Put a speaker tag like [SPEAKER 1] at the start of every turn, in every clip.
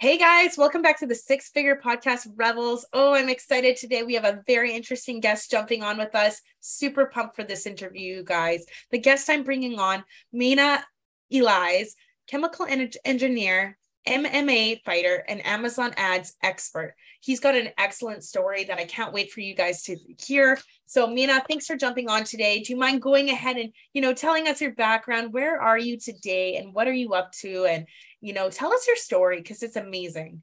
[SPEAKER 1] Hey guys, welcome back to the Six Figure Podcast Rebels. Oh, I'm excited today. We have a very interesting guest jumping on with us. Super pumped for this interview, you guys. The guest I'm bringing on, Mina Elias, chemical en- engineer, MMA fighter, and Amazon ads expert. He's got an excellent story that I can't wait for you guys to hear. So, Mina, thanks for jumping on today. Do you mind going ahead and, you know, telling us your background? Where are you today and what are you up to? And you know, tell us your story because it's amazing.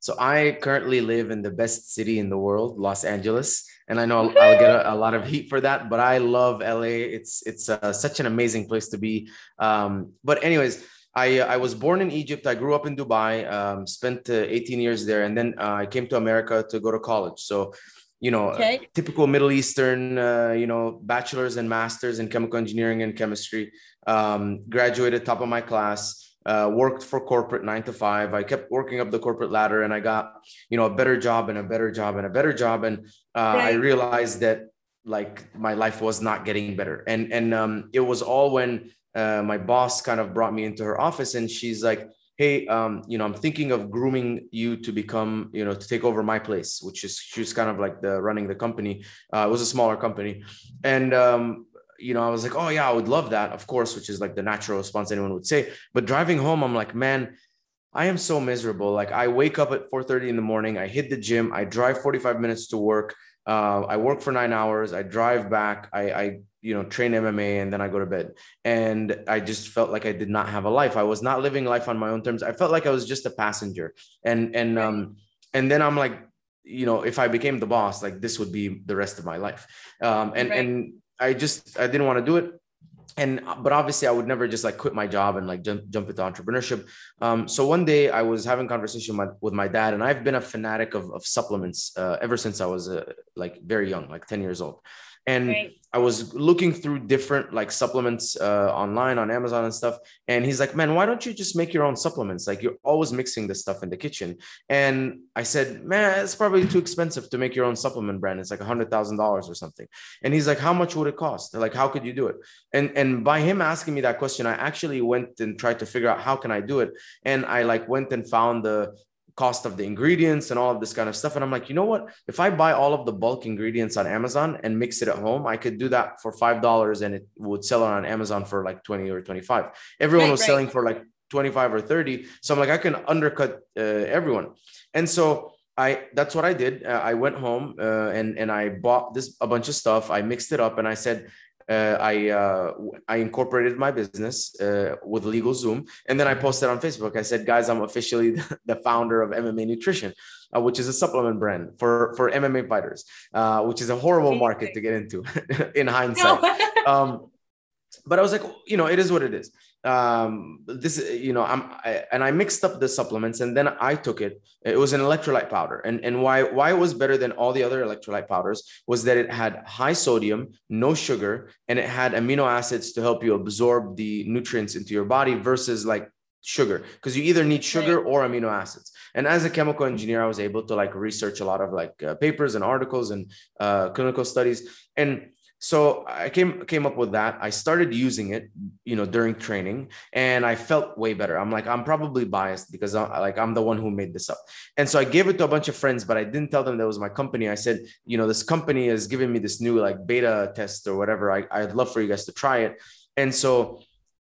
[SPEAKER 2] So I currently live in the best city in the world, Los Angeles, and I know I'll, I'll get a, a, lot of heat for that, but I love LA. It's it's uh, such an amazing place to be. Um, but anyways, I I was born in Egypt. I grew up in Dubai. Um, spent uh, 18 years there, and then uh, I came to America to go to college. So you know, okay. typical Middle Eastern, uh, you know, bachelor's and master's in chemical engineering and chemistry. Um, graduated top of my class uh, worked for corporate nine to five. I kept working up the corporate ladder and I got, you know, a better job and a better job and a better job. And uh, right. I realized that like my life was not getting better. And, and um, it was all when uh, my boss kind of brought me into her office and she's like, Hey, um, you know, I'm thinking of grooming you to become, you know, to take over my place, which is she's kind of like the running the company. Uh, it was a smaller company, and um, you know, I was like, oh yeah, I would love that, of course, which is like the natural response anyone would say. But driving home, I'm like, man, I am so miserable. Like I wake up at 4:30 in the morning, I hit the gym, I drive 45 minutes to work. Uh, I work for nine hours. I drive back. I, I, you know, train MMA, and then I go to bed. And I just felt like I did not have a life. I was not living life on my own terms. I felt like I was just a passenger. And and um and then I'm like, you know, if I became the boss, like this would be the rest of my life. Um, and right. and I just I didn't want to do it. And but obviously I would never just like quit my job and like jump jump into entrepreneurship. Um, so one day I was having conversation with my, with my dad, and I've been a fanatic of, of supplements uh, ever since I was uh, like very young, like 10 years old and right. i was looking through different like supplements uh, online on amazon and stuff. And he's like man why don't you just make your own supplements? Like you're always mixing this stuff in the kitchen. And i said man it's probably too expensive to make your own supplement brand. It's like a hundred thousand dollars or something. And he's like how much would it cost? Like how could you do it? And and by him asking me that question i actually went and tried to figure out how can i do it. And i like went and found the cost of the ingredients and all of this kind of stuff. And I'm like, you know what? If I buy all of the bulk ingredients on Amazon and mix it at home, I could do that for five dollars and it would sell it on Amazon for like 20 or 25. Everyone right, was right. selling for like 25 or 30. So I'm like, I can undercut uh, everyone. And so I that's what I did. Uh, I went home uh, and and I bought this a bunch of stuff. I mixed it up and I said, I uh, I incorporated my business uh, with LegalZoom, and then I posted on Facebook. I said, "Guys, I'm officially the founder of MMA Nutrition, uh, which is a supplement brand for for MMA fighters, uh, which is a horrible market to get into in hindsight." No. um, but I was like, you know, it is what it is. Um, this, you know, I'm, I, and I mixed up the supplements and then I took it. It was an electrolyte powder. And, and why, why it was better than all the other electrolyte powders was that it had high sodium, no sugar, and it had amino acids to help you absorb the nutrients into your body versus like sugar because you either need sugar or amino acids and as a chemical engineer i was able to like research a lot of like uh, papers and articles and uh, clinical studies and so i came came up with that. I started using it you know during training and i felt way better. I'm like i'm probably biased because I, like i'm the one who made this up. And so i gave it to a bunch of friends but i didn't tell them that was my company. I said you know this company is giving me this new like beta test or whatever. I, i'd love for you guys to try it. And so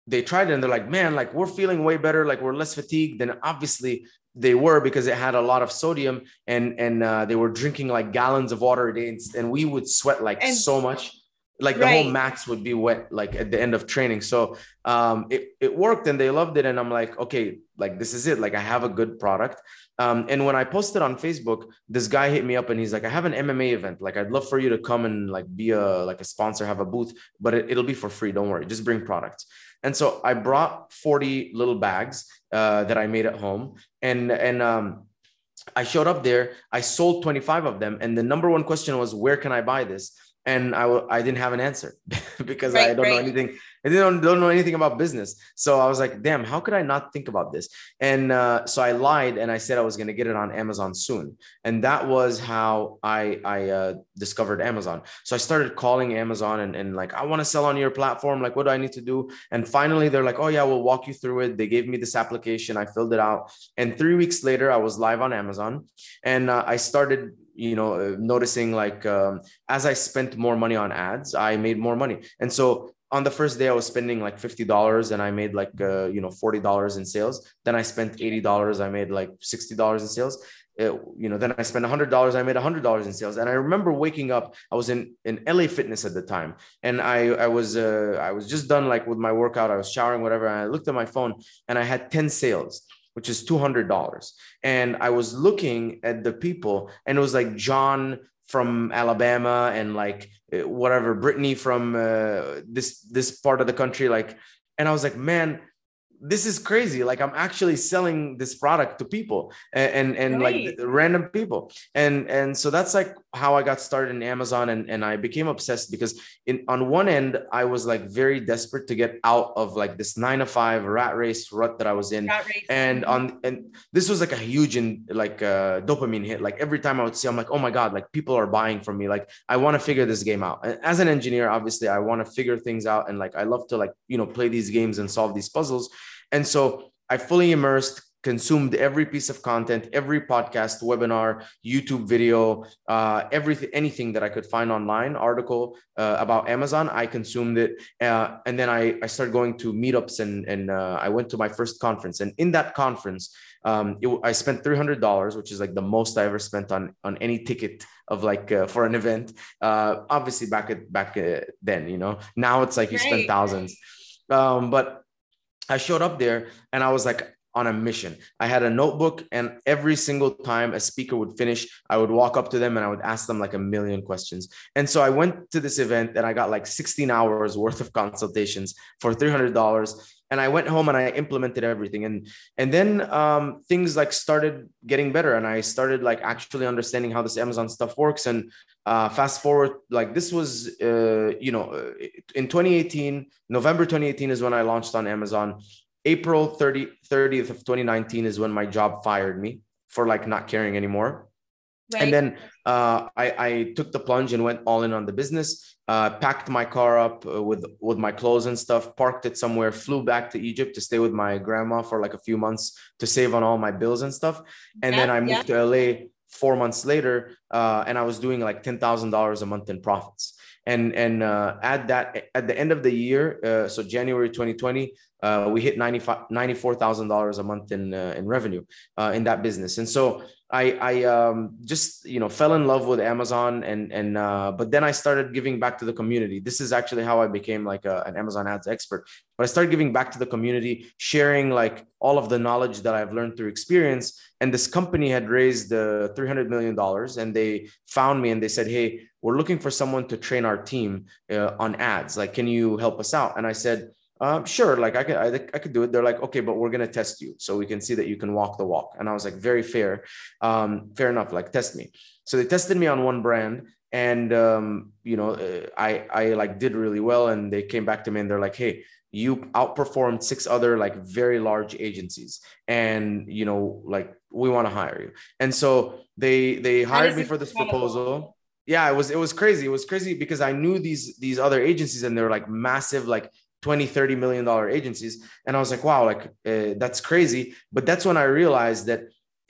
[SPEAKER 2] they tried it and they're like man like we're feeling way better. Like we're less fatigued than obviously they were because it had a lot of sodium and and uh, they were drinking like gallons of water a day and, and we would sweat like and- so much like the
[SPEAKER 1] Right.
[SPEAKER 2] whole max would be wet like at the end of training. So um it, it worked and they loved it. And i'm like okay like this is it. Like i have a good product. Um and when i posted on facebook this guy hit me up and he's like i have an mma event. Like i'd love for you to come and like be a like a sponsor have a booth but it, it'll be for free. Don't worry. Just bring products. And so i brought 40 little bags uh, that i made at home. And and um I showed up there. I sold 25 of them, and the number one question was, "Where can I buy this?" And I w- I didn't have an answer because I don't know anything. I didn't don't know anything about business. So I was like, "Damn, how could I not think about this?" And uh, so I lied and I said I was going to get it on Amazon soon, and that was how I I uh, discovered Amazon. So I started calling Amazon and, and like, I want to sell on your platform. Like, what do I need to do? And finally, they're like, "Oh yeah, we'll walk you through it." They gave me this application. I filled it out, and three weeks later, I was live on Amazon and uh, i started you know uh, noticing like um, as i spent more money on ads i made more money. And so on the first day i was spending like $50 and i made like uh, you know $40 in sales. Then i spent $80 i made like $60 in sales. Uh, you know then i spent $100 i made $100 in sales. And i remember waking up i was in in la fitness at the time. And i i was uh, i was just done like with my workout. I was showering whatever. And i looked at my phone and i had 10 sales which is $200 and I was looking at the people, and it was like John from Alabama and like uh, whatever Brittany from uh, this this part of the country, like, and I was like, man, this is crazy. Like I'm actually selling this product to people and and, and
[SPEAKER 1] Right.
[SPEAKER 2] like random people, and and so that's like how I got started in Amazon, and and I became obsessed because in on one end I was like very desperate to get out of like this nine to five rat race rut that I was in. And on and this was like a huge in like uh, dopamine hit. Like every time i would see i'm like oh my god like people are buying from me. Like i want to figure this game out. And as an engineer obviously i want to figure things out and like i love to like you know play these games and solve these puzzles. And so i fully immersed consumed every piece of content every podcast webinar youtube video uh, everything anything that i could find online article uh, about amazon i consumed it uh, and then I, I started going to meetups and, and uh, I went to my first conference. And in that conference, um, it, I spent $300, which is like the most I ever spent on, on any ticket of like uh, for an event. Uh, obviously back at back uh, then, you know, now it's like you spend thousands. Um, but I showed up there and I was like on a mission. I had a notebook, and every single time a speaker would finish, I would walk up to them and I would ask them like a million questions. And so I went to this event and I got like 16 hours worth of consultations for $300. And I went home and I implemented everything. And and then um, things like started getting better, and I started like actually understanding how this Amazon stuff works. And uh, fast forward, like this was, uh, you know, uh, in 2018, November 2018 is when I launched on Amazon. April 30, 30th of 2019 is when my job fired me for like not caring anymore.
[SPEAKER 1] right.
[SPEAKER 2] And then uh, I, I took the plunge and went all in on the business. Uh, packed my car up uh, with with my clothes and stuff, parked it somewhere, flew back to Egypt to stay with my grandma for like a few months to save on all my bills and stuff. And then I moved to LA four months later, uh, and I was doing like ten thousand dollars a month in profits. And and uh, at that at the end of the year, uh, so January 2020, uh, we hit 95 $94,000 a month in uh, in revenue uh, in that business. And so I I um, just you know fell in love with Amazon and and uh, but then I started giving back to the community. This is actually how I became like a, an Amazon ads expert. But I started giving back to the community, sharing like all of the knowledge that I've learned through experience. And this company had raised uh, 300 million dollars, and they found me and they said, "Hey, we're looking for someone to train our team uh, on ads. Like, can you help us out?" And I said. Um, sure, like I could, I, I could do it. They're like, okay, but we're gonna test you so we can see that you can walk the walk. And I was like, very fair, um, fair enough. Like, test me. So they tested me on one brand, and um, you know, uh, I, I like did really well. And they came back to me and they're like, hey, you outperformed six other like very large agencies, and you know, like we want to hire you. And so they they hired me for this
[SPEAKER 1] incredible.
[SPEAKER 2] proposal. Yeah, it was it was crazy. It was crazy because I knew these these other agencies and they're like massive like 20 30 million dollar agencies and i was like wow like uh, that's crazy but that's when i realized that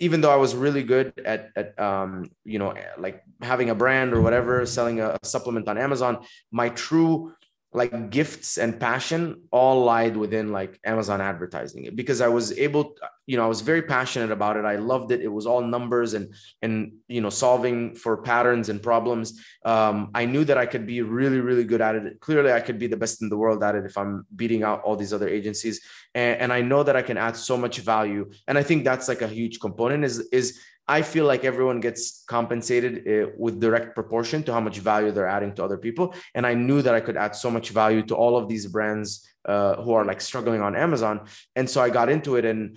[SPEAKER 2] even though i was really good at, at um, you know like having a brand or whatever selling a, a supplement on amazon my true like gifts and passion all lied within like Amazon advertising because I was able, you know, I was very passionate about it. I loved it. It was all numbers and and you know solving for patterns and problems. Um, I knew that I could be really really good at it. Clearly, I could be the best in the world at it if I'm beating out all these other agencies. And, and I know that I can add so much value. And I think that's like a huge component. Is is I feel like everyone gets compensated uh, with direct proportion to how much value they're adding to other people. And I knew that I could add so much value to all of these brands uh, who are like struggling on Amazon. And so I got into it and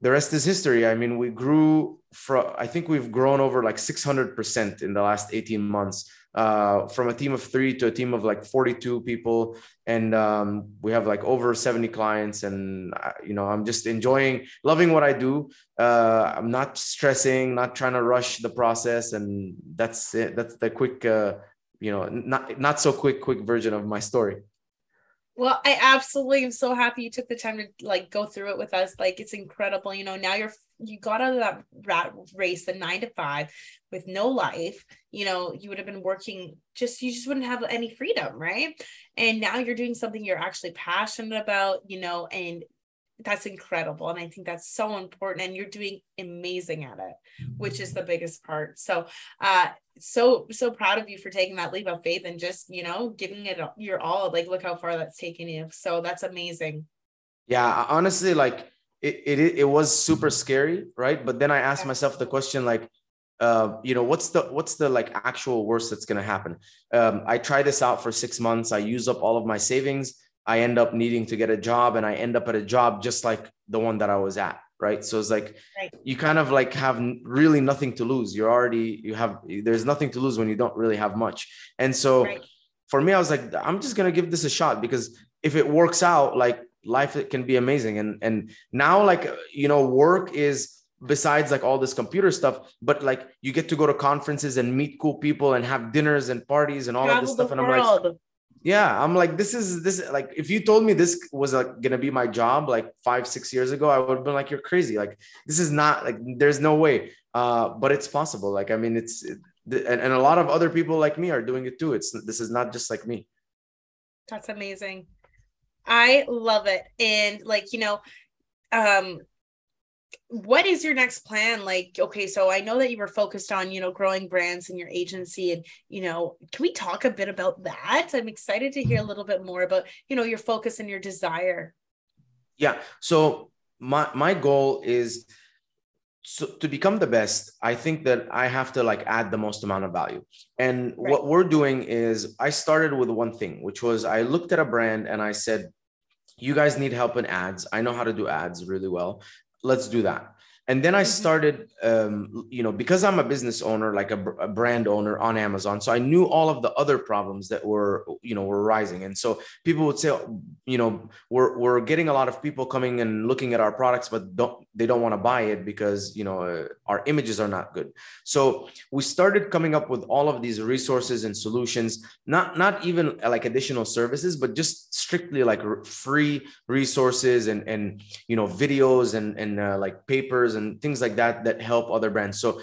[SPEAKER 2] the rest is history. I mean, we grew from, I think we've grown over like 600% in the last 18 months uh, from a team of three to a team of like 42 people. And um, we have like over 70 clients. And, uh, you know, I'm just enjoying, loving what I do. Uh, I'm not stressing, not trying to rush the process. And that's it. That's the quick, uh, you know, not, not so quick, quick version of my story.
[SPEAKER 1] Well, I absolutely am so happy you took the time to like go through it with us. Like it's incredible. You know, now you're you got out of that rat race, the nine to five, with no life. You know, you would have been working just you just wouldn't have any freedom, right? And now you're doing something you're actually passionate about, you know, and that's incredible and i think that's so important and you're doing amazing at it which is the biggest part. So uh so so proud of you for taking that leap of faith and just you know giving it your all like look how far that's taken you. So that's amazing.
[SPEAKER 2] Yeah honestly like it it, it was super scary right? But then i asked myself the question like uh, you know what's the what's the like actual worst that's going to happen? Um, i try this out for six months. I use up all of my savings I end up needing to get a job and I end up at a job just like the one that I was at. Right. So it's like right. you kind of like have really nothing to lose. You're already, you have, there's nothing to lose when you don't really have much. And so right. for me, I was like, I'm just going to give this a shot because if it works out, like life it can be amazing. And, and now like, you know, work is, besides like all this computer stuff but like you get to go to conferences and meet cool people and have dinners and parties and all Travel of this stuff and i'm like yeah i'm like this is this like if you told me this was like gonna be my job like five six years ago i would have been like you're crazy. Like this is not like there's no way. Uh but it's possible. Like i mean it's it, and, and a lot of other people like me are doing it too. It's this is not just like me.
[SPEAKER 1] That's amazing. I love it. And like you know um what is your next plan? Like okay so i know that you were focused on you know growing brands in your agency and you know can we talk a bit about that? I'm excited to hear a little bit more about you know your focus and your desire.
[SPEAKER 2] Yeah. So my my goal is so to become the best i think that i have to like add the most amount of value. And right. what we're doing is i started with one thing which was i looked at a brand and i said you guys need help in ads. I know how to do ads really well let's do that and then i mm-hmm. started um, you know because i'm a business owner like a, a, brand owner on amazon so i knew all of the other problems that were you know were rising and so people would say you know we're, we're getting a lot of people coming and looking at our products but don't they don't want to buy it because you know uh, our images are not good so we started coming up with all of these resources and solutions not not even uh, like additional services but just strictly like free resources and and you know videos and and uh, like papers and things like that that help other brands. So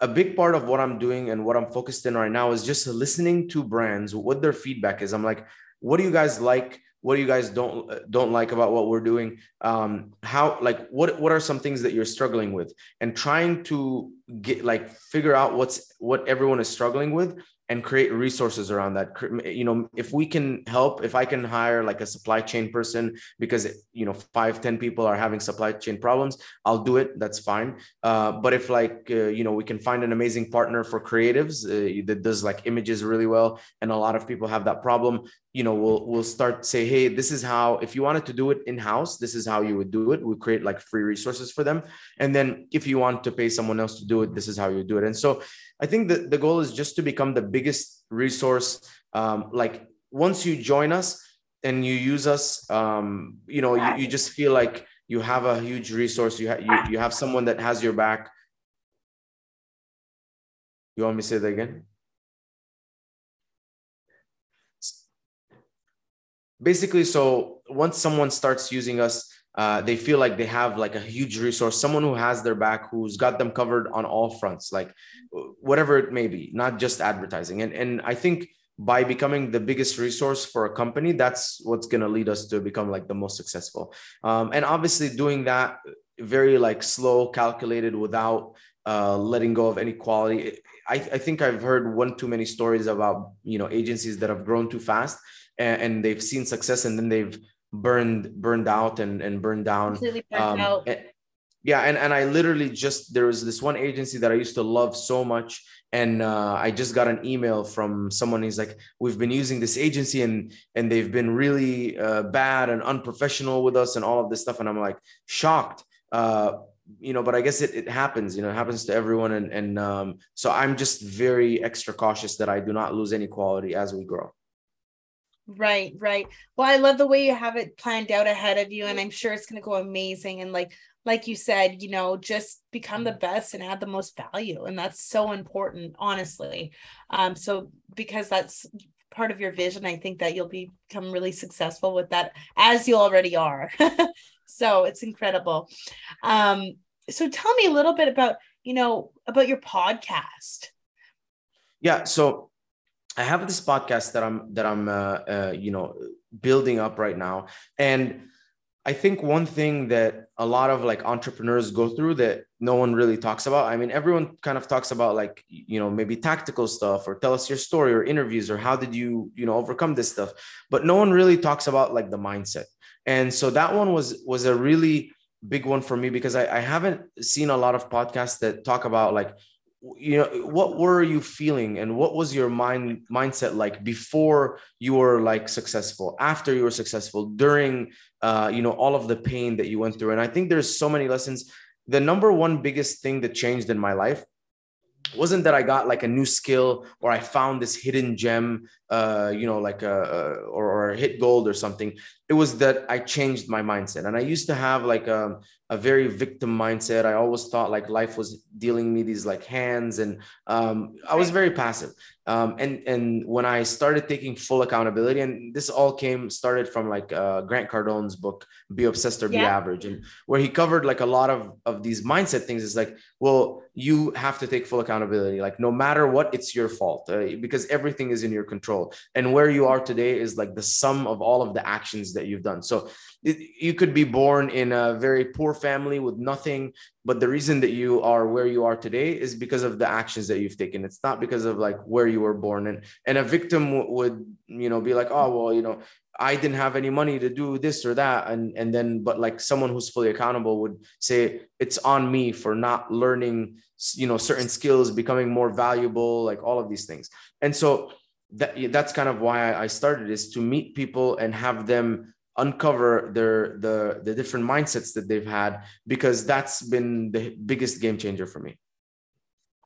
[SPEAKER 2] a big part of what I'm doing and what I'm focused in right now is just listening to brands, what their feedback is. I'm like, what do you guys like? What do you guys don't don't like about what we're doing? Um, how like what what are some things that you're struggling with? And trying to get like figure out what's what everyone is struggling with and create resources around that. You know if we can help if i can hire like a supply chain person because you know five ten people are having supply chain problems i'll do it. That's fine. Uh, but if like uh, you know we can find an amazing partner for creatives uh, that does like images really well and a lot of people have that problem you know we'll we'll start say hey this is how if you wanted to do it in house this is how you would do it. We create like free resources for them. And then if you want to pay someone else to do it this is how you do it. And so I think that the goal is just to become the biggest resource. Um, like once you join us and you use us, um, you know, you, you just feel like you have a huge resource. You, ha- you, you have someone that has your back. You want me to say that again? Basically, so once someone starts using us, uh, they feel like they have like a huge resource, someone who has their back, who's got them covered on all fronts, like whatever it may be, not just advertising. And and I think by becoming the biggest resource for a company that's what's going to lead us to become like the most successful um, and obviously doing that very like slow calculated without uh, letting go of any quality I, I think i've heard one too many stories about you know agencies that have grown too fast and, and they've seen success and then they've burned burned out and, and burned down
[SPEAKER 1] Completely
[SPEAKER 2] um,
[SPEAKER 1] out.
[SPEAKER 2] and- yeah and, and i literally just there was this one agency that i used to love so much. And uh, i just got an email from someone. He's like we've been using this agency and and they've been really uh, bad and unprofessional with us and all of this stuff. And i'm like shocked. Uh, you know but i guess it, it happens you know it happens to everyone. And and um, so i'm just very extra cautious that i do not lose any quality as we grow
[SPEAKER 1] Right, right. Well, I love the way you have it planned out ahead of you, and I'm sure it's going to go amazing. And like, like you said, you know, just become the best and add the most value, and that's so important, honestly. Um, so because that's part of your vision, I think that you'll be- become really successful with that, as you already are. so it's incredible. Um, so tell me a little bit about, you know, about your podcast.
[SPEAKER 2] yeah so i have this podcast that i'm that i'm uh, uh, you know building up right now. And i think one thing that a lot of like entrepreneurs go through that no one really talks about i mean everyone kind of talks about like you know maybe tactical stuff or tell us your story or interviews or how did you you know overcome this stuff. But no one really talks about like the mindset. And so that one was was a really big one for me because I, I haven't seen a lot of podcasts that talk about like you know what were you feeling and what was your mind mindset like before you were like successful after you were successful during uh you know all of the pain that you went through and i think there's so many lessons the number one biggest thing that changed in my life wasn't that I got like a new skill or I found this hidden gem, uh, you know, like a, or, or hit gold or something. It was that I changed my mindset. And I used to have like a, a very victim mindset. I always thought like life was dealing me these like hands, and um, I was very passive. Um, and and when I started taking full accountability, and this all came started from like uh, Grant Cardone's book, "Be Obsessed or Be
[SPEAKER 1] Yeah.
[SPEAKER 2] Average," and where he covered like a lot of of these mindset things. Is like, well, you have to take full accountability. Like no matter what, it's your fault uh, because everything is in your control, and where you are today is like the sum of all of the actions that you've done. So you could be born in a very poor family with nothing but the reason that you are where you are today is because of the actions that you've taken. It's not because of like where you were born. And and a victim would you know be like oh well you know i didn't have any money to do this or that. And and then but like someone who's fully accountable would say it's on me for not learning you know certain skills becoming more valuable like all of these things. And so that that's kind of why I- i started is to meet people and have them uncover their the the different mindsets that they've had because that's been the biggest game changer for me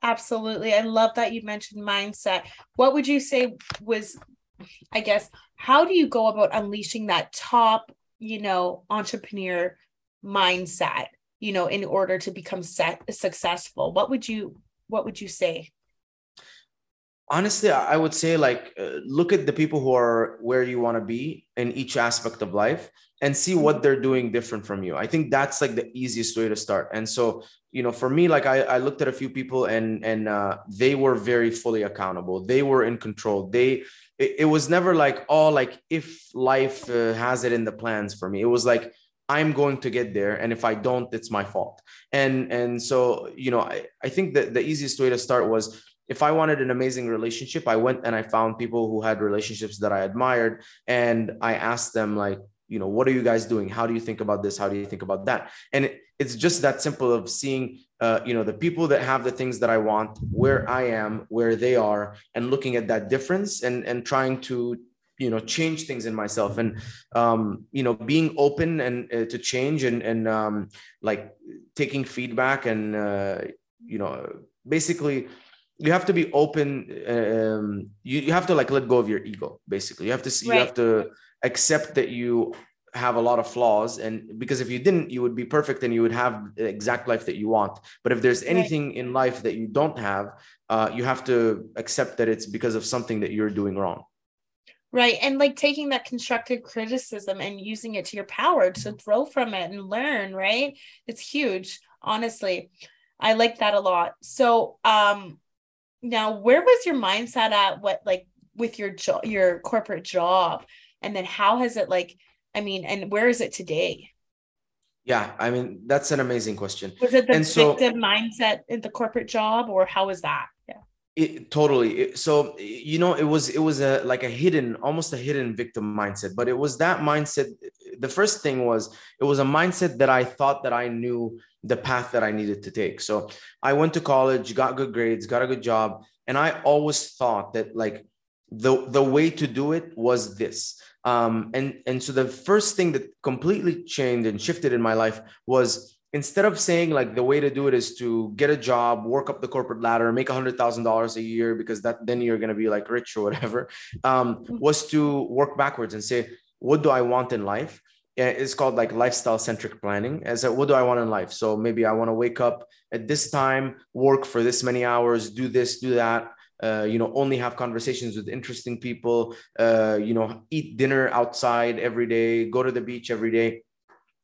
[SPEAKER 1] Absolutely. I love that you mentioned mindset. What would you say was, I guess, how do you go about unleashing that top, you know, entrepreneur mindset, you know, in order to become set, successful? What would you, what would you say?
[SPEAKER 2] Honestly i would say like uh, look at the people who are where you want to be in each aspect of life and see what they're doing different from you. I think that's like the easiest way to start. And so you know for me like i, I looked at a few people and and uh, they were very fully accountable. They were in control. They it, it was never like oh like if life uh, has it in the plans for me. It was like i'm going to get there and if i don't it's my fault. And and so you know i, I think that the easiest way to start was if I wanted an amazing relationship, I went and I found people who had relationships that I admired. And I asked them, like, you know, what are you guys doing? How do you think about this? How do you think about that? And it, it's just that simple of seeing, uh, you know, the people that have the things that I want, where I am, where they are, and looking at that difference and, and trying to, you know, change things in myself and, um, you know, being open and uh, to change and, and um, like taking feedback and, uh, you know, basically you have to be open um you, you have to like let go of your ego basically you have to see you have to accept that you have a lot of flaws and because if you didn't you would be perfect and you would have the exact life that you want but if there's
[SPEAKER 1] Right.
[SPEAKER 2] anything in life that you don't have uh, you have to accept that it's because of something that you're doing wrong
[SPEAKER 1] Right. And like taking that constructive criticism and using it to your power to grow from it and learn, right? It's huge, honestly. I like that a lot. So, um, now where was your mindset at what like with your job your corporate job? And then how has it like i mean and where is it today?
[SPEAKER 2] Yeah i mean that's an amazing question.
[SPEAKER 1] Was it the and victim so, mindset in the corporate job or how was that
[SPEAKER 2] it, totally. So you know it was it was a like a hidden almost a hidden victim mindset but it was that mindset the first thing was it was a mindset that i thought that i knew the path that i needed to take. So i went to college got good grades got a good job and i always thought that like the the way to do it was this. Um, and and so the first thing that completely changed and shifted in my life was instead of saying like the way to do it is to get a job work up the corporate ladder make a hundred thousand dollars a year because that then you're going to be like rich or whatever um, mm-hmm. was to work backwards and say what do i want in life? It's called like lifestyle centric planning. As a, what do i want in life? So maybe i want to wake up at this time work for this many hours do this do that uh, you know only have conversations with interesting people uh, you know eat dinner outside every day go to the beach every day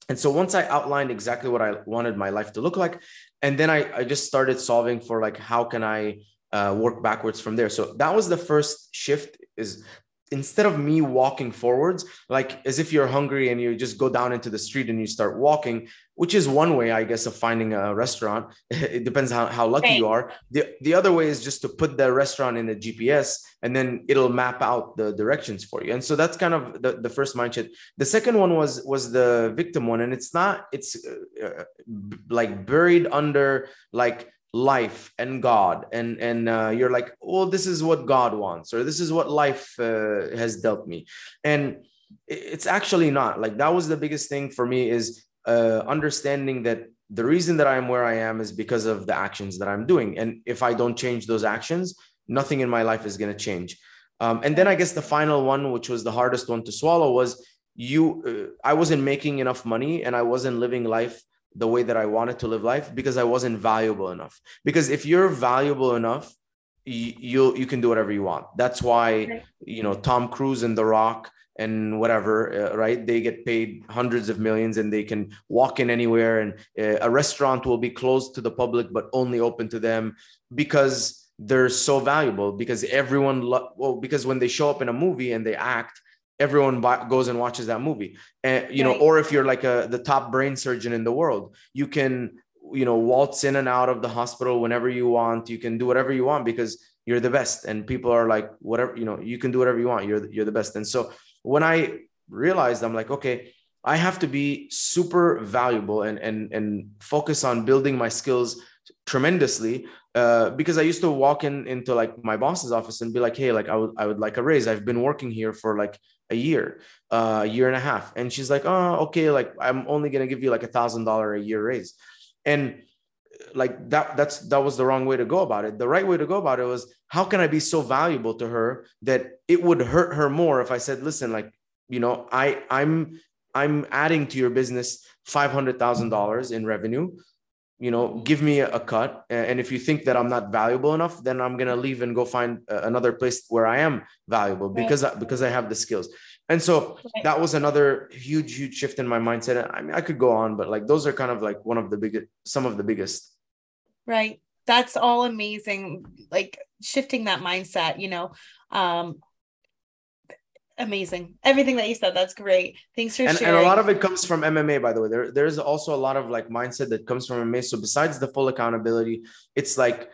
[SPEAKER 2] and so once i outlined exactly what i wanted my life to look like and then i, I just started solving for like how can i uh, work backwards from there? So that was the first shift is instead of me walking forwards like as if you're hungry and you just go down into the street and you start walking which is one way i guess of finding a restaurant. It depends how, how lucky you are. The, the other way is just to put the restaurant in the gps and then it'll map out the directions for you. And so that's kind of the, the first mindset. The second one was was the victim one and it's not it's uh, uh like buried under like life and God, and and uh, you're like, oh, this is what God wants, or this is what life uh, has dealt me, and it's actually not. Like that was the biggest thing for me is uh, understanding that the reason that I'm where I am is because of the actions that I'm doing, and if I don't change those actions, nothing in my life is going to change. Um, and then I guess the final one, which was the hardest one to swallow, was you. Uh, I wasn't making enough money, and I wasn't living life the way that I wanted to live life because I wasn't valuable enough. Because if you're valuable enough, you you, you can do whatever you want. That's why you know Tom Cruise and The Rock and whatever, uh, right? They get paid hundreds of millions and they can walk in anywhere, and uh, a restaurant will be closed to the public but only open to them because they're so valuable. Because everyone, lo- well, because when they show up in a movie and they act, everyone goes and watches that movie. And you know or if you're like a the top brain surgeon in the world you can you know waltz in and out of the hospital whenever you want. You can do whatever you want because you're the best. And people are like whatever you know you can do whatever you want. You're you're the best. And so when i realized i'm like okay i have to be super valuable and and and focus on building my skills tremendously uh, because I used to walk in into like my boss's office and be like, "Hey, like I would I would like a raise. I've been working here for like a year, uh, a year and a half. And she's like, oh, okay, like I'm only gonna give you like a thousand dollar a year raise. And like that, that's that was the wrong way to go about it. The right way to go about it was how can I be so valuable to her that it would hurt her more if I said, listen, like, you know, I I'm I'm adding to your business five hundred thousand dollars in revenue you know give me a cut and if you think that i'm not valuable enough then i'm going to leave and go find another place where i am valuable because right. I, because i have the skills and so right. that was another huge huge shift in my mindset i mean i could go on but like those are kind of like one of the biggest some of the biggest
[SPEAKER 1] right that's all amazing like shifting that mindset you know um amazing. Everything that you said that's great. Thanks for
[SPEAKER 2] and,
[SPEAKER 1] sharing
[SPEAKER 2] and a lot of it comes from mma by the way. There, there's also a lot of like mindset that comes from mma so besides the full accountability it's like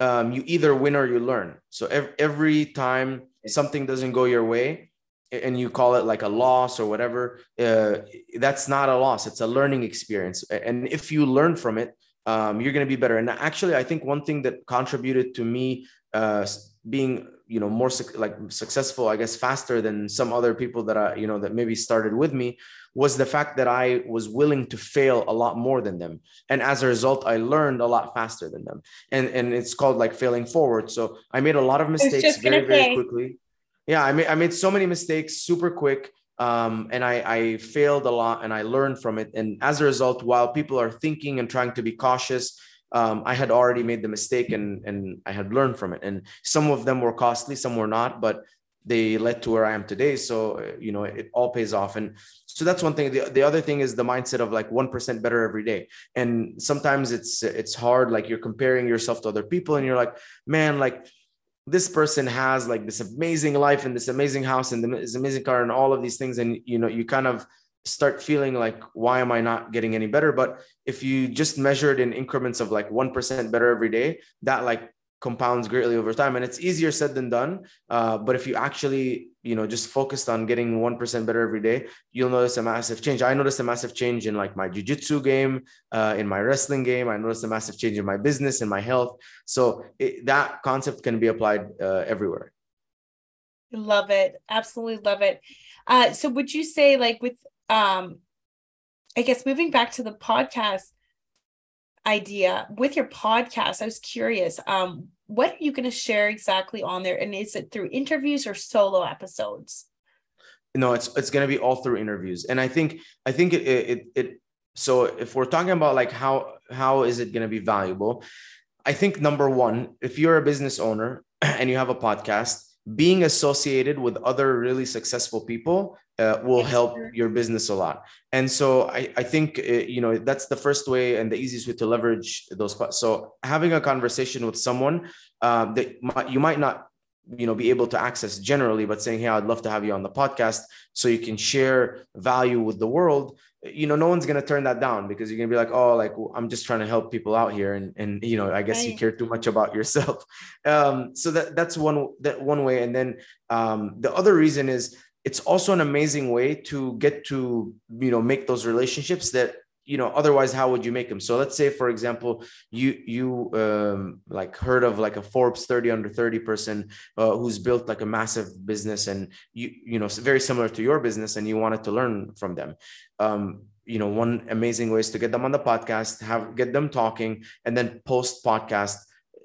[SPEAKER 2] um, you either win or you learn. So every, every time something doesn't go your way and you call it like a loss or whatever uh, that's not a loss. It's a learning experience. And if you learn from it um, you're going to be better. And actually i think one thing that contributed to me uh, being you know more like successful i guess faster than some other people that i you know that maybe started with me was the fact that i was willing to fail a lot more than them. And as a result i learned a lot faster than them. And and it's called like failing forward. So i made a lot of mistakes very very quickly. Yeah i made i made so many mistakes super quick um, and I, I failed a lot and I learned from it. And as a result, while people are thinking and trying to be cautious um, I had already made the mistake and and I had learned from it. And some of them were costly, some were not, but they led to where I am today. So uh, you know, it all pays off. And so that's one thing. The, the other thing is the mindset of like one percent better every day. And sometimes it's it's hard, like you're comparing yourself to other people, and you're like, man, like this person has like this amazing life and this amazing house and this amazing car and all of these things and you know you kind of start feeling like why am i not getting any better? But if you just measure it in increments of like 1% better every day that like compounds greatly over time. And it's easier said than done. Uh, but if you actually you know just focused on getting 1% better every day you'll notice a massive change. I noticed a massive change in like my jiu-jitsu game uh, in my wrestling game. I noticed a massive change in my business and my health. So it, that concept can be applied uh, everywhere.
[SPEAKER 1] Love it. Absolutely love it. Uh, so would you say like with um i guess moving back to the podcast idea with your podcast i was curious um what are you going to share exactly on there? And is it through interviews or solo episodes?
[SPEAKER 2] No it's it's going to be all through interviews. And i think i think it it, it so if we're talking about like how how is it going to be valuable i think number one if you're a business owner and you have a podcast being associated with other really successful people uh, will help your business a lot. And so i, I think uh, you know that's the first way and the easiest way to leverage those so having a conversation with someone uh, that might, you might not you know be able to access generally but saying hey i'd love to have you on the podcast so you can share value with the world you know no one's going to turn that down because you're going to be like oh like i'm just trying to help people out here and and you know i guess right. you care too much about yourself. Um so that that's one that one way. And then um the other reason is it's also an amazing way to get to you know make those relationships that you know otherwise how would you make them? So let's say for example you you um, like heard of like a forbes 30 under 30 person uh, who's built like a massive business and you you know very similar to your business and you wanted to learn from them. Um, you know one amazing way is to get them on the podcast have get them talking and then post podcast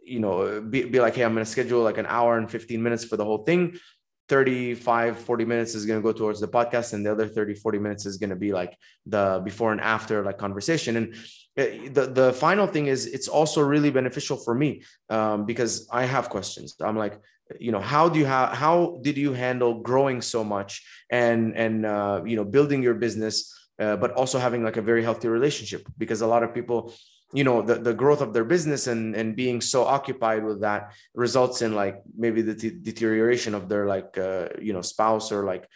[SPEAKER 2] you know be, be like hey i'm going to schedule like an hour and 15 minutes for the whole thing 35 40 minutes is going to go towards the podcast and the other 30 40 minutes is going to be like the before and after like conversation. And eh, the the final thing is it's also really beneficial for me um, because i have questions. I'm like you know how do you have how did you handle growing so much and and uh, you know building your business uh, but also having like a very healthy relationship? Because a lot of people you know the, the growth of their business and and being so occupied with that results in like maybe the t- deterioration of their like uh, you know spouse or like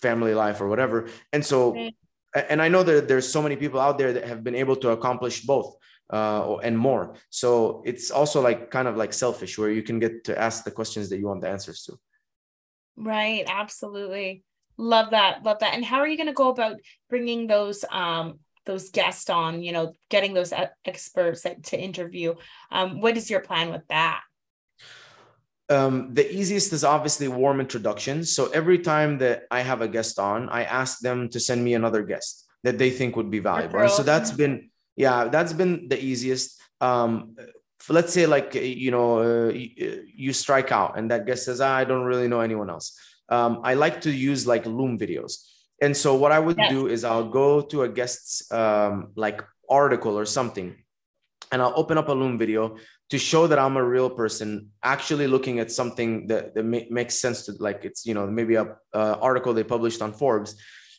[SPEAKER 2] family life or whatever. And so and i know that there's so many people out there that have been able to accomplish both uh, and more. So it's also like kind of like selfish where you can get to ask the questions that you want the answers to.
[SPEAKER 1] Right. Absolutely. Love that. Love that. And how are you going to go about bringing those um those guests on, you know, getting those experts to interview. Um, what is your plan with that?
[SPEAKER 2] Um, the easiest is obviously warm introductions. So every time that I have a guest on, I ask them to send me another guest that they think would be valuable. And so that's been, yeah, that's been the easiest. Um, let's say like you know uh, you, you, strike out and that guest says ah, i don't really know anyone else um, i like to use like loom videos and so what I would yes. do is I'll go to a guest's um, like article or something, and I'll open up a Loom video to show that I'm a real person, actually looking at something that, that ma- makes sense to like it's you know maybe a uh, article they published on Forbes,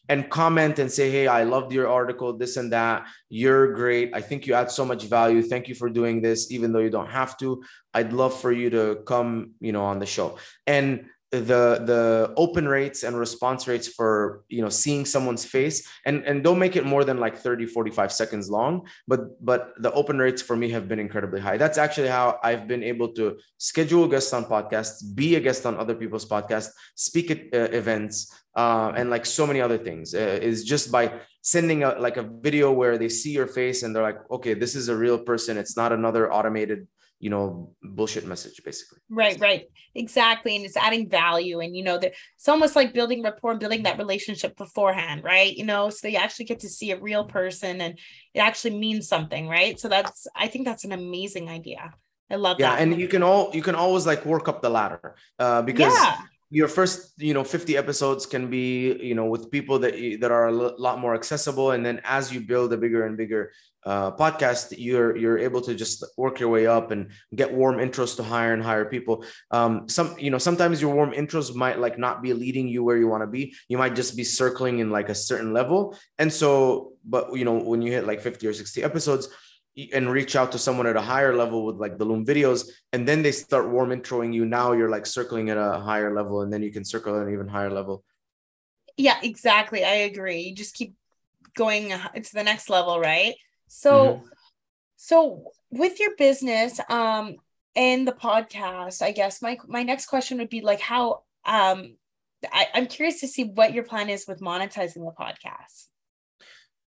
[SPEAKER 2] and comment and say, hey, I loved your article, this and that. You're great. I think you add so much value. Thank you for doing this, even though you don't have to. I'd love for you to come, you know, on the show. And the the open rates and response rates for you know seeing someone's face. And and don't make it more than like 30 45 seconds long but but the open rates for me have been incredibly high. That's actually how i've been able to schedule guests on podcasts be a guest on other people's podcasts speak at uh, events uh, and like so many other things. Uh, is just by sending a like a video where they see your face and they're like okay this is a real person. It's not another automated you know bullshit message basically.
[SPEAKER 1] Right right. Exactly. And it's adding value. And you know that it's almost like building rapport and building that relationship beforehand right? You know so you actually get to see a real person and it actually means something right? So that's i think that's an amazing idea. I love that.
[SPEAKER 2] yeah,
[SPEAKER 1] that.
[SPEAKER 2] and you can all you can always like work up the ladder uh because yeah. your first you know 50 episodes can be you know with people that that are a lot more accessible. And then as you build a bigger and bigger uh, podcast you're you're able to just work your way up and get warm intros to higher and higher people. Um some you know sometimes your warm intros might like not be leading you where you want to be. You might just be circling in like a certain level. And so but you know when you hit like 50 or 60 episodes and reach out to someone at a higher level with like the loom videos and then they start warm introing you now you're like circling at a higher level and then you can circle at an even higher level.
[SPEAKER 1] Yeah exactly. I agree. You just keep going to the next level right so mm-hmm. so with your business um and the podcast i guess my my next question would be like how um I, i'm curious to see what your plan is with monetizing the podcast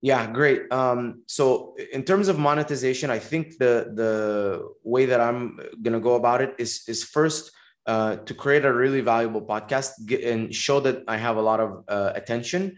[SPEAKER 2] yeah, great. Um, so in terms of monetization, I think the the way that I'm gonna go about it is is first uh, to create a really valuable podcast and show that I have a lot of uh, attention.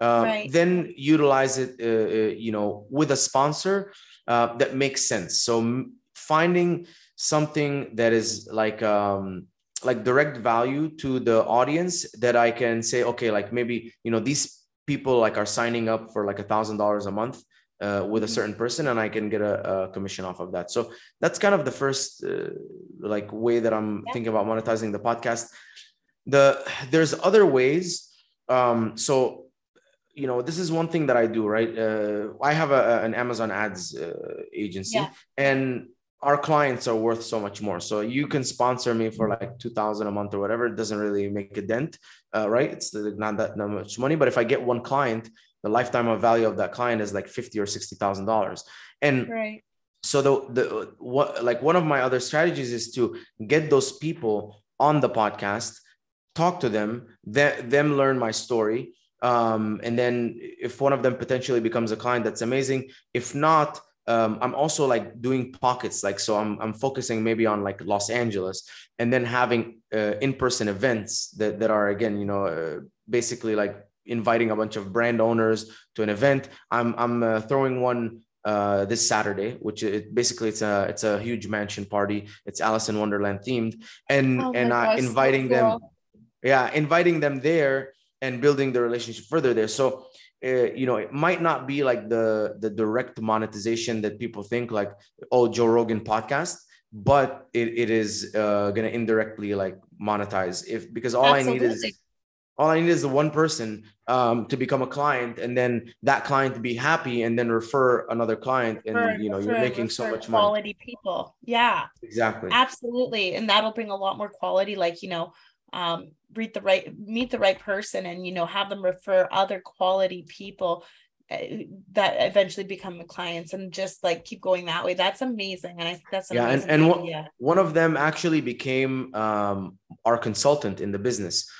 [SPEAKER 2] Uh, right. Then utilize it, uh, uh, you know, with a sponsor uh, that makes sense. So finding something that is like um, like direct value to the audience that I can say, okay, like maybe you know these people like are signing up for like a thousand dollars a month uh, with a mm-hmm. certain person and i can get a, a, commission off of that so that's kind of the first uh, like way that i'm yeah. thinking about monetizing the podcast the there's other ways um, so you know this is one thing that i do right uh, i have a, an amazon ads uh, agency yeah. and our clients are worth so much more. So you can sponsor me for like 2000 a month or whatever. It doesn't really make a dent, uh, right? It's not that not much money. But if I get one client, the lifetime of value of that client is like 50 or $60,000. And right. so the, the, what, like one of my other strategies is to get those people on the podcast, talk to them, th- them learn my story. Um, and then if one of them potentially becomes a client, that's amazing. If not, um, I'm also like doing pockets, like so I'm I'm focusing maybe on like Los Angeles, and then having uh, in-person events that that are again, you know, uh, basically like inviting a bunch of brand owners to an event. I'm I'm uh, throwing one uh, this Saturday, which it basically it's a it's a huge mansion party. It's Alice in Wonderland themed, and oh and uh, inviting so cool. them, yeah, inviting them there and building the relationship further there. So uh, you know it might not be like the the direct monetization that people think like oh joe rogan podcast but it, it is uh, going to indirectly like monetize if because all Absolutely. i need is all i need is the one person um, to become a client and then that client to be happy and then refer another client and refer, you know refer, you're making so much
[SPEAKER 1] money. quality people. Yeah.
[SPEAKER 2] Exactly.
[SPEAKER 1] Absolutely. And that'll bring a lot more quality like you know um, meet the right meet the right person and you know have them refer other quality people eh, that eventually become the clients and just like keep going that way. That's amazing. And i think that's
[SPEAKER 2] yeah and, and one, one of them actually became um, our consultant in the business.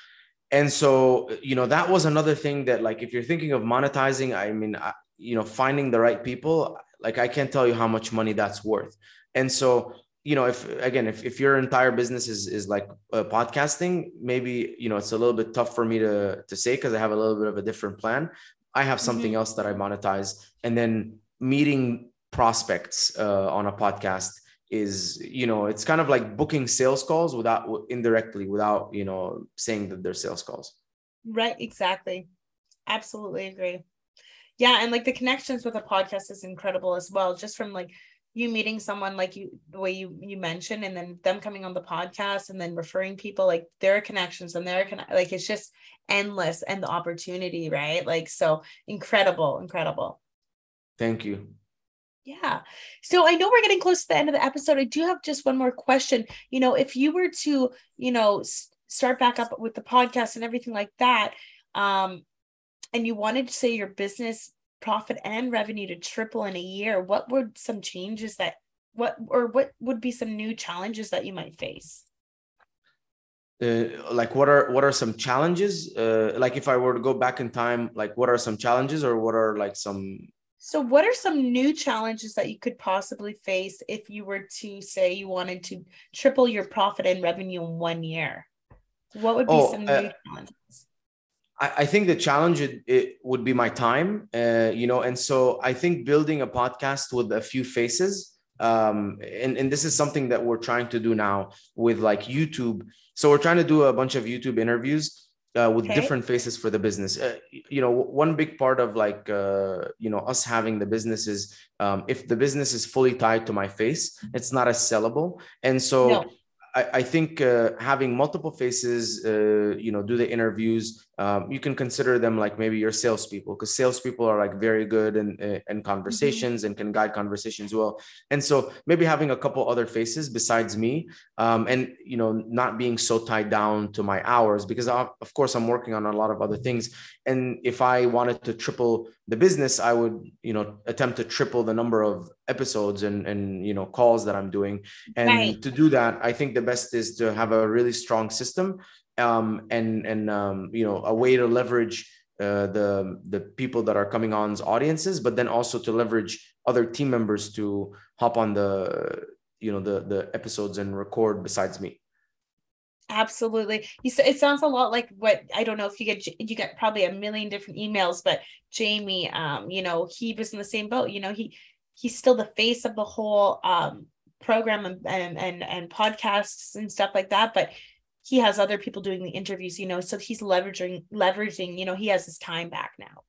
[SPEAKER 2] And so you know that was another thing that like if you're thinking of monetizing i mean I, you know finding the right people like i can't tell you how much money that's worth. And so you know if again if, if your entire business is is like uh, podcasting maybe you know it's a little bit tough for me to to say because i have a little bit of a different plan. I have something mm-hmm. else that i monetize and then meeting prospects uh, on a podcast is you know it's kind of like booking sales calls without indirectly without you know saying that they're sales calls.
[SPEAKER 1] Right exactly. Absolutely agree. Yeah and like the connections with a podcast is incredible as well just from like you meeting someone like you the way you you mentioned and then them coming on the podcast and then referring people like their connections and their con- like it's just endless and the opportunity right? Like so incredible incredible.
[SPEAKER 2] Thank you.
[SPEAKER 1] Yeah. So i know we're getting close to the end of the episode. I do have just one more question. You know if you were to you know start back up with the podcast and everything like that um and you wanted to say your business profit and revenue to triple in a year, what would some changes that what or what would be some new challenges that you might face?
[SPEAKER 2] Uh, like what are what are some challenges? Uh, like if i were to go back in time like what are some challenges or what are like some
[SPEAKER 1] so what are some new challenges that you could possibly face if you were to say you wanted to triple your profit and revenue in one year? What would be oh, some uh, new challenges
[SPEAKER 2] I, I think the challenge it, it, would be my time, uh, you know, and so I think building a podcast with a few faces, um, and, and this is something that we're trying to do now with like YouTube. So we're trying to do a bunch of YouTube interviews uh, with okay. different faces for the business. Uh, you know, one big part of like uh, you know us having the business is um, if the business is fully tied to my face, it's not as sellable, and so. No. I, think uh, having multiple faces, uh, you know, do the interviews. Um, you can consider them like maybe your salespeople, because salespeople are like very good in in conversations mm-hmm. and can guide conversations well. And so maybe having a couple other faces besides me, um, and you know, not being so tied down to my hours, because I, of course I'm working on a lot of other things. And if I wanted to triple the business, I would, you know, attempt to triple the number of episodes and and you know calls that I'm doing. And right. to do that, I think the best is to have a really strong system um, and and um, you know a way to leverage uh, the the people that are coming on's audiences, but then also to leverage other team members to hop on the you know the the episodes and record besides me.
[SPEAKER 1] Absolutely. You it sounds a lot like what I don't know if you get you get probably a million different emails, but Jamie, um, you know, he was in the same boat. You know, he he's still the face of the whole um program and and and, and podcasts and stuff like that, but he has other people doing the interviews, you know, so he's leveraging leveraging, you know, he has his time back now.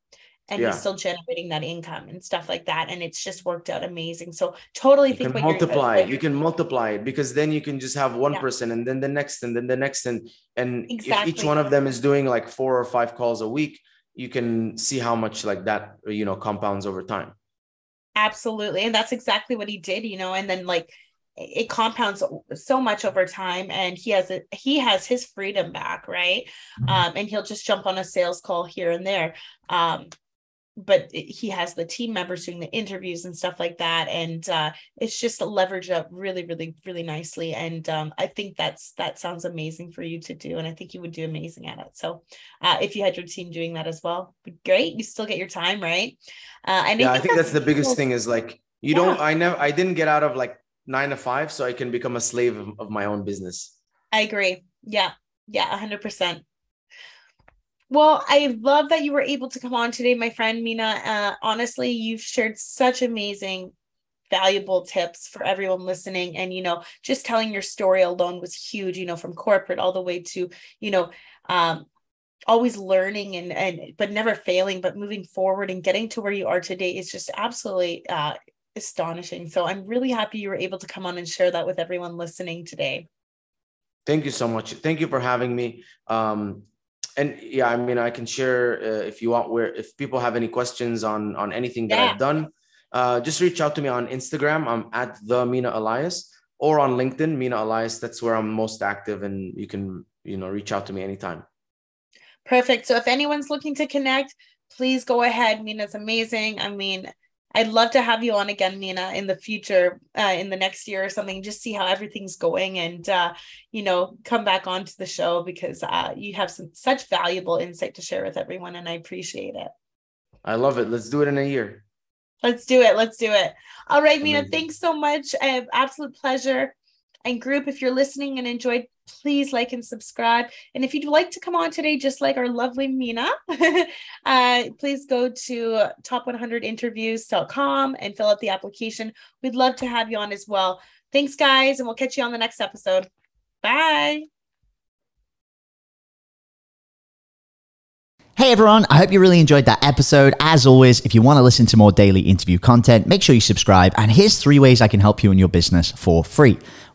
[SPEAKER 1] And yeah. he's still generating that income and stuff like that. And it's just worked out amazing. So totally
[SPEAKER 2] you
[SPEAKER 1] think
[SPEAKER 2] can multiply it. You can multiply it because then you can just have one yeah. person and then the next and then the next and and exactly. if each one of them is doing like four or five calls a week, you can see how much like that you know compounds over time.
[SPEAKER 1] Absolutely. And that's exactly what he did, you know, and then like it compounds so much over time and he has it he has his freedom back right mm-hmm. um, and he'll just jump on a sales call here and there um, but he has the team members doing the interviews and stuff like that and uh, it's just leveraged up really really really nicely and um, i think that's that sounds amazing for you to do and i think you would do amazing at it so uh, if you had your team doing that as well great you still get your time right
[SPEAKER 2] uh, and yeah i think, I think that's, that's, the biggest thing is like you yeah. don't i never i didn't get out of like nine to five so I can become a slave of, of my own business.
[SPEAKER 1] I agree. Yeah. Yeah. hundred percent. Well, I love that you were able to come on today, my friend Mina. Uh, honestly, you've shared such amazing, valuable tips for everyone listening. And, you know, just telling your story alone was huge, you know, from corporate all the way to, you know, um, always learning and, and, but never failing, but moving forward and getting to where you are today is just absolutely uh, astonishing. So I'm really happy you were able to come on and share that with everyone listening today.
[SPEAKER 2] Thank you so much. Thank you for having me. Um, and yeah, I mean, I can share uh, if you want. Where if people have any questions on on anything that yeah. I've done, uh, just reach out to me on Instagram. I'm at the Mina Elias or on LinkedIn, Mina Elias. That's where I'm most active, and you can you know reach out to me anytime.
[SPEAKER 1] Perfect. So if anyone's looking to connect, please go ahead. Mina's amazing. I mean, I'd love to have you on again, Nina, in the future, uh, in the next year or something, just see how everything's going and, uh, you know, come back onto the show because uh, you have some such valuable insight to share with everyone and I appreciate it.
[SPEAKER 2] I love it. Let's do it in a year.
[SPEAKER 1] Let's do it. Let's do it. All right, Mina, Amazing. thanks so much. I have absolute pleasure. And group, if you're listening and enjoyed please like and subscribe. And if you'd like to come on today, just like our lovely Mina, uh, please go to top100interviews.com and fill out the application. We'd love to have you on as well. Thanks, guys, and we'll catch you on the next episode. Bye.
[SPEAKER 3] Hey everyone, I hope you really enjoyed that episode. As always, if you want to listen to more daily interview content, make sure you subscribe. And here's three ways I can help you in your business for free.